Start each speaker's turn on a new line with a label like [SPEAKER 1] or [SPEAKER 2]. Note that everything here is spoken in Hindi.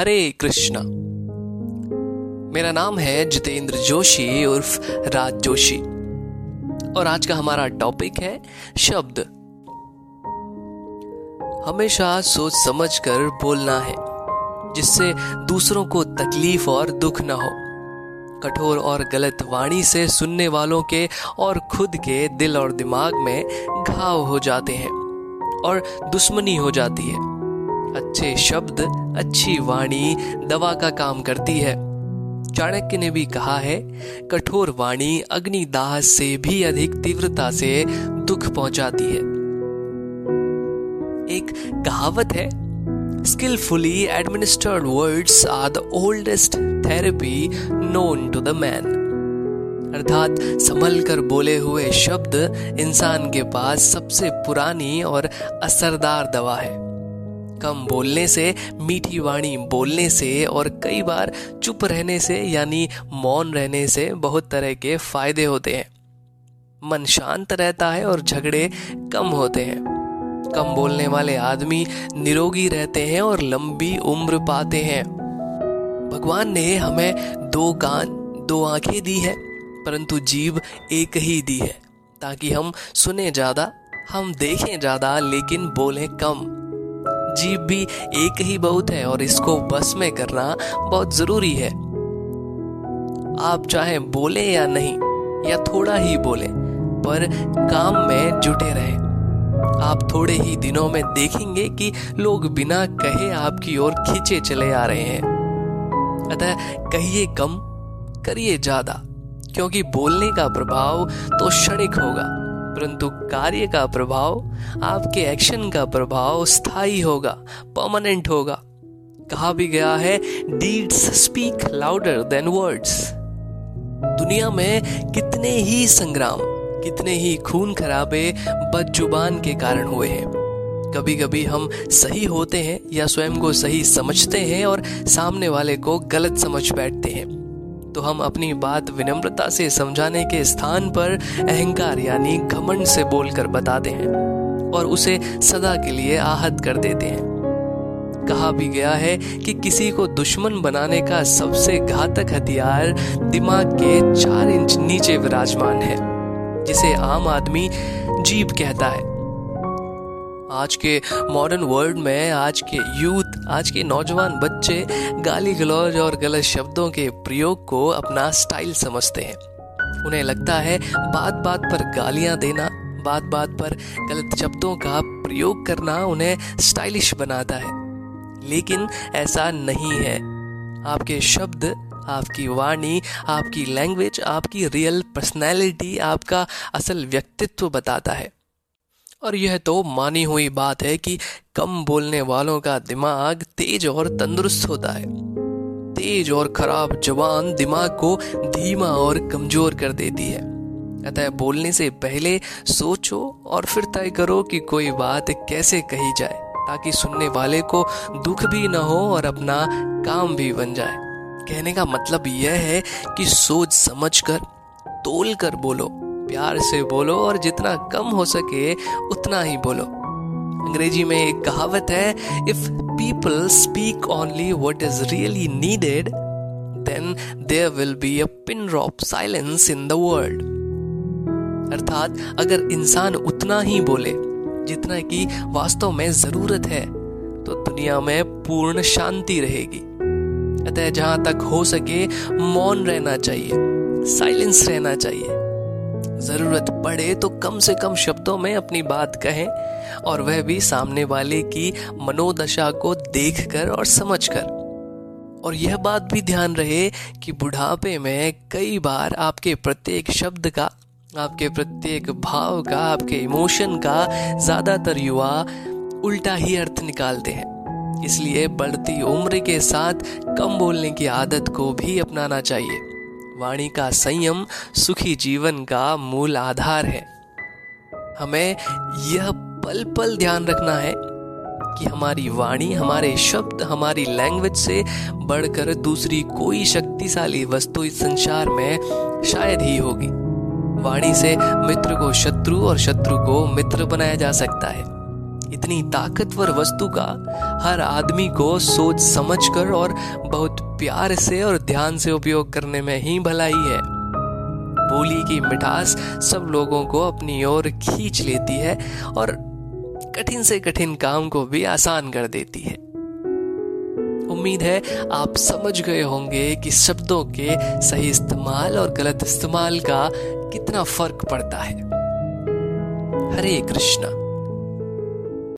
[SPEAKER 1] हरे कृष्णा। मेरा नाम है जितेंद्र जोशी उर्फ़ राज जोशी। और आज का हमारा टॉपिक है शब्द। हमेशा सोच समझ कर बोलना है, जिससे दूसरों को तकलीफ़ और दुख ना हो। कठोर और गलत वाणी से सुनने वालों के और खुद के दिल और दिमाग में घाव हो जाते हैं और दुश्मनी हो जाती है। अच्छे शब्द, अच्छी वाणी दवा का काम करती है। चाणक्य ने भी कहा है, कठोर वाणी अग्निदाह से भी अधिक तीव्रता से दुख पहुंचाती है। एक कहावत है, skillfully administered words are the oldest therapy known to the man. अर्थात संभल कर बोले हुए शब्द इंसान के पास सबसे पुरानी और असरदार दवा है। कम बोलने से, मीठी वाणी बोलने से और कई बार चुप रहने से, यानी मौन रहने से बहुत तरह के फ़ायदे होते हैं। मन शांत रहता है और झगड़े कम होते हैं। कम बोलने वाले आदमी निरोगी रहते हैं और लंबी उम्र पाते हैं। भगवान ने हमें दो कान, दो आँखें दी है, परंतु जीव एक ही दी है, ताकि हम सुने ज़्यादा, हम देखें ज़्यादा, लेकिन बोले कम। जीव भी एक ही बहुत है और इसको बस में करना बहुत ज़रूरी है। आप चाहे बोले या नहीं, या थोड़ा ही बोले, पर काम में जुटे रहे। आप थोड़े ही दिनों में देखेंगे कि लोग बिना कहे आपकी ओर खींचे चले आ रहे हैं। अतः कहिए कम, करिए ज़्यादा, क्योंकि बोलने का प्रभाव तो क्षणिक होगा। परंतु कार्य का प्रभाव, आपके एक्शन का प्रभाव स्थायी होगा परमानेंट होगा। कहा भी गया है deeds speak louder than words दुनिया में कितने ही संग्राम, कितने ही खून खराबे बदजुबान के कारण हुए हैं। कभी कभी हम सही होते हैं या स्वयं को सही समझते हैं और सामने वाले को गलत समझ बैठते हैं। तो हम अपनी बात विनम्रता से समझाने के स्थान पर अहंकार यानी घमंड से बोलकर बताते हैं और उसे सदा के लिए आहत कर देते हैं। कहा भी गया है कि किसी को दुश्मन बनाने का सबसे घातक हथियार दिमाग के चार इंच नीचे विराजमान है, जिसे आम आदमी जीव कहता है। आज के मॉडर्न वर्ल्ड में, आज के यूथ आज के नौजवान बच्चे गाली गलौज और गलत शब्दों के प्रयोग को अपना स्टाइल समझते हैं। उन्हें लगता है बात बात पर गालियाँ देना बात बात पर गलत शब्दों का प्रयोग करना उन्हें स्टाइलिश बनाता है। लेकिन ऐसा नहीं है। आपके शब्द, आपकी वाणी, आपकी लैंग्वेज आपकी रियल पर्सनैलिटी आपका असल व्यक्तित्व बताता है। और यह तो मानी हुई बात है कि कम बोलने वालों का दिमाग तेज और तंदुरुस्त होता है। तेज और खराब जवान दिमाग को धीमा और कमज़ोर कर देती है। अतः बोलने से पहले सोचो और फिर तय करो कि कोई बात कैसे कही जाए, ताकि सुनने वाले को दुख भी न हो और अपना काम भी बन जाए। कहने का मतलब यह है कि सोच समझ कर तोल कर बोलो। प्यार से बोलो और जितना कम हो सके उतना ही बोलो। अंग्रेज़ी में एक कहावत है if people speak only what is really needed then there will be a pin drop silence in the world अर्थात, अगर इंसान उतना ही बोले, जितना कि वास्तव में ज़रूरत है तो दुनिया में पूर्ण शांति रहेगी। अतः जहाँ तक हो सके, मौन रहना चाहिए, साइलेंस रहना चाहिए। ज़रूरत पड़े तो कम से कम शब्दों में अपनी बात कहें और वह भी सामने वाले की मनोदशा को देखकर और समझकर। और यह बात भी ध्यान रहे कि बुढ़ापे में कई बार आपके प्रत्येक शब्द का, आपके प्रत्येक भाव का, आपके इमोशन का ज़्यादातर युवा उल्टा ही अर्थ निकालते हैं। इसलिए बढ़ती उम्र के साथ कम बोलने की आदत को भी अपनाना चाहिए। वाणी का संयम सुखी जीवन का मूल आधार है। हमें यह पल पल ध्यान रखना है कि हमारी वाणी, हमारे शब्द, हमारी लैंग्वेज से बढ़कर दूसरी कोई शक्तिशाली वस्तु इस संसार में शायद ही होगी। वाणी से मित्र को शत्रु और शत्रु को मित्र बनाया जा सकता है। इतनी ताकतवर वस्तु का हर आदमी को सोच समझकर और बहुत प्यार से और ध्यान से उपयोग करने में ही भलाई है। बोली की मिठास सब लोगों को अपनी ओर खींच लेती है और कठिन से कठिन काम को भी आसान कर देती है। उम्मीद है आप समझ गए होंगे कि शब्दों के सही इस्तेमाल और गलत इस्तेमाल का कितना फ़र्क पड़ता है। हरे कृष्णा।